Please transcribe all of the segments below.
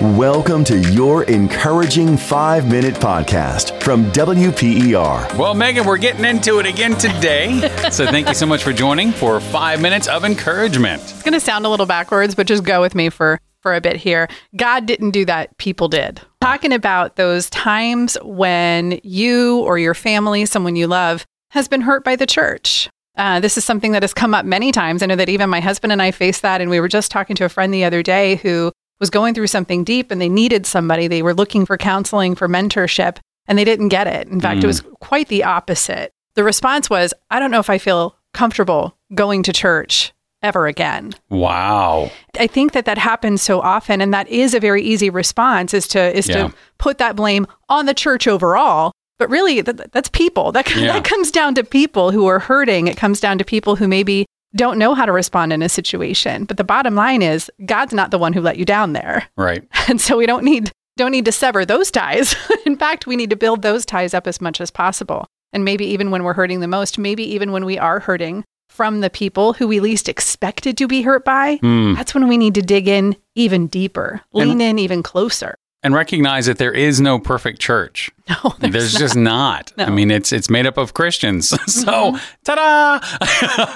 Welcome to your encouraging five minute podcast from WPER. Well, Megan, we're getting into it again today. so thank you so much for joining for five minutes of encouragement. It's going to sound a little backwards, but just go with me for for a bit here. God didn't do that, people did. Talking about those times when you or your family, someone you love, has been hurt by the church. Uh, this is something that has come up many times. I know that even my husband and I faced that. And we were just talking to a friend the other day who was going through something deep and they needed somebody. They were looking for counseling, for mentorship, and they didn't get it. In fact, mm. it was quite the opposite. The response was, I don't know if I feel comfortable going to church ever again. Wow. I think that that happens so often and that is a very easy response is to is yeah. to put that blame on the church overall. But really that, that's people. That yeah. that comes down to people who are hurting. It comes down to people who maybe don't know how to respond in a situation. But the bottom line is God's not the one who let you down there. Right. And so we don't need don't need to sever those ties. in fact, we need to build those ties up as much as possible. And maybe even when we're hurting the most, maybe even when we are hurting, from the people who we least expected to be hurt by, mm. that's when we need to dig in even deeper, lean and, in even closer. And recognize that there is no perfect church. No, there's, there's not. just not. No. I mean, it's it's made up of Christians. so, mm-hmm. ta-da!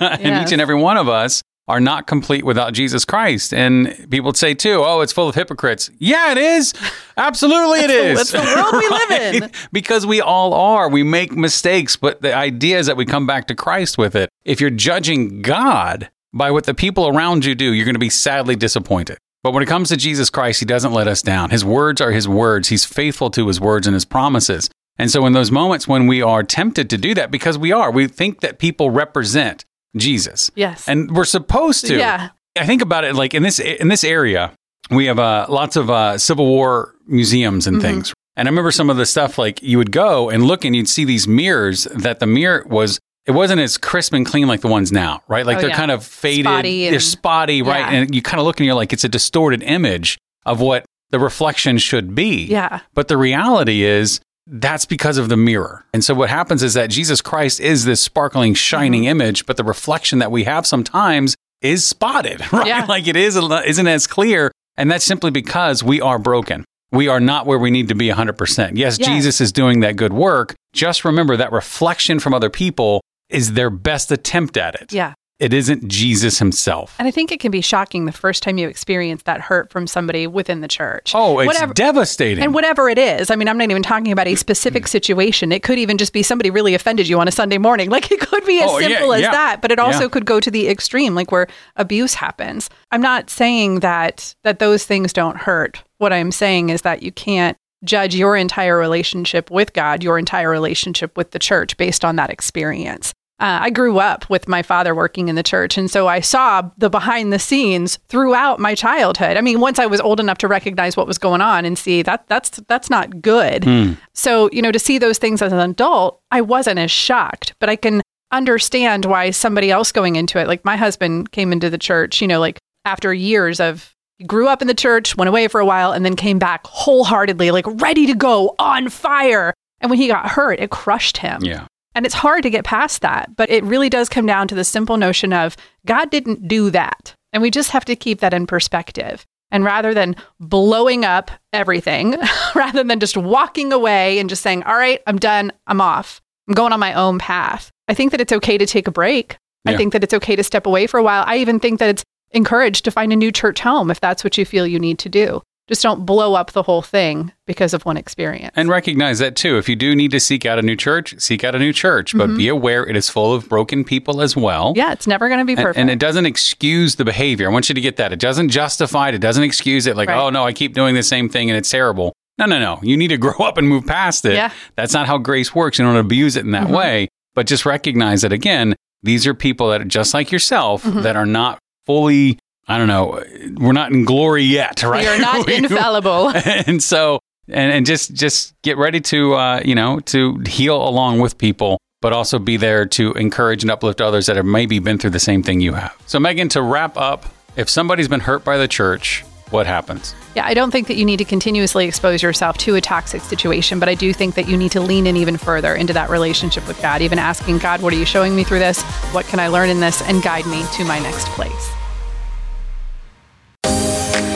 and yes. each and every one of us are not complete without Jesus Christ. And people would say too, oh, it's full of hypocrites. Yeah, it is. Absolutely it is. It's the world we live in. because we all are. We make mistakes, but the idea is that we come back to Christ with it. If you're judging God by what the people around you do, you're going to be sadly disappointed. But when it comes to Jesus Christ, he doesn't let us down. His words are his words. He's faithful to his words and his promises. And so in those moments when we are tempted to do that, because we are, we think that people represent Jesus. Yes. And we're supposed to. Yeah. I think about it like in this in this area, we have uh, lots of uh, Civil War museums and mm-hmm. things. And I remember some of the stuff like you would go and look and you'd see these mirrors that the mirror was it wasn't as crisp and clean like the ones now, right? Like oh, they're yeah. kind of faded, spotty they're spotty, right? Yeah. And you kind of look and you're like it's a distorted image of what the reflection should be. Yeah. But the reality is that's because of the mirror. And so what happens is that Jesus Christ is this sparkling, shining mm-hmm. image, but the reflection that we have sometimes is spotted, right? Yeah. Like it is isn't as clear, and that's simply because we are broken. We are not where we need to be 100%. Yes, yes, Jesus is doing that good work. Just remember that reflection from other people is their best attempt at it. Yeah. It isn't Jesus himself. And I think it can be shocking the first time you experience that hurt from somebody within the church. Oh, it's whatever, devastating. And whatever it is. I mean, I'm not even talking about a specific situation. It could even just be somebody really offended you on a Sunday morning. Like it could be as oh, simple yeah, as yeah. that, but it also yeah. could go to the extreme, like where abuse happens. I'm not saying that that those things don't hurt. What I'm saying is that you can't judge your entire relationship with God, your entire relationship with the church based on that experience. Uh, I grew up with my father working in the church. And so I saw the behind the scenes throughout my childhood. I mean, once I was old enough to recognize what was going on and see that that's that's not good. Mm. So, you know, to see those things as an adult, I wasn't as shocked, but I can understand why somebody else going into it, like my husband came into the church, you know, like after years of grew up in the church, went away for a while, and then came back wholeheartedly, like ready to go on fire. And when he got hurt, it crushed him. Yeah. And it's hard to get past that, but it really does come down to the simple notion of God didn't do that. And we just have to keep that in perspective. And rather than blowing up everything, rather than just walking away and just saying, all right, I'm done, I'm off, I'm going on my own path, I think that it's okay to take a break. Yeah. I think that it's okay to step away for a while. I even think that it's encouraged to find a new church home if that's what you feel you need to do. Just don't blow up the whole thing because of one experience. And recognize that too. If you do need to seek out a new church, seek out a new church, but mm-hmm. be aware it is full of broken people as well. Yeah, it's never going to be perfect. And, and, it doesn't excuse the behavior. I want you to get that. It doesn't justify it. It doesn't excuse it like, right. oh no, I keep doing the same thing and it's terrible. No, no, no. You need to grow up and move past it. Yeah. That's not how grace works. You don't abuse it in that mm-hmm. way. But just recognize that again, these are people that are just like yourself mm-hmm. that are not fully I don't know, we're not in glory yet, right? We are not infallible. and so, and, and just, just get ready to, uh, you know, to heal along with people, but also be there to encourage and uplift others that have maybe been through the same thing you have. So, Megan, to wrap up, if somebody's been hurt by the church, what happens? Yeah, I don't think that you need to continuously expose yourself to a toxic situation, but I do think that you need to lean in even further into that relationship with God, even asking God, what are you showing me through this? What can I learn in this? And guide me to my next place.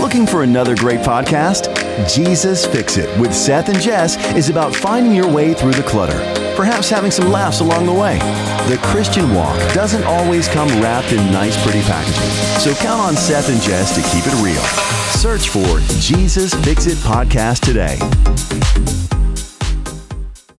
Looking for another great podcast? Jesus Fix It with Seth and Jess is about finding your way through the clutter, perhaps having some laughs along the way. The Christian walk doesn't always come wrapped in nice, pretty packaging, so count on Seth and Jess to keep it real. Search for Jesus Fix It podcast today.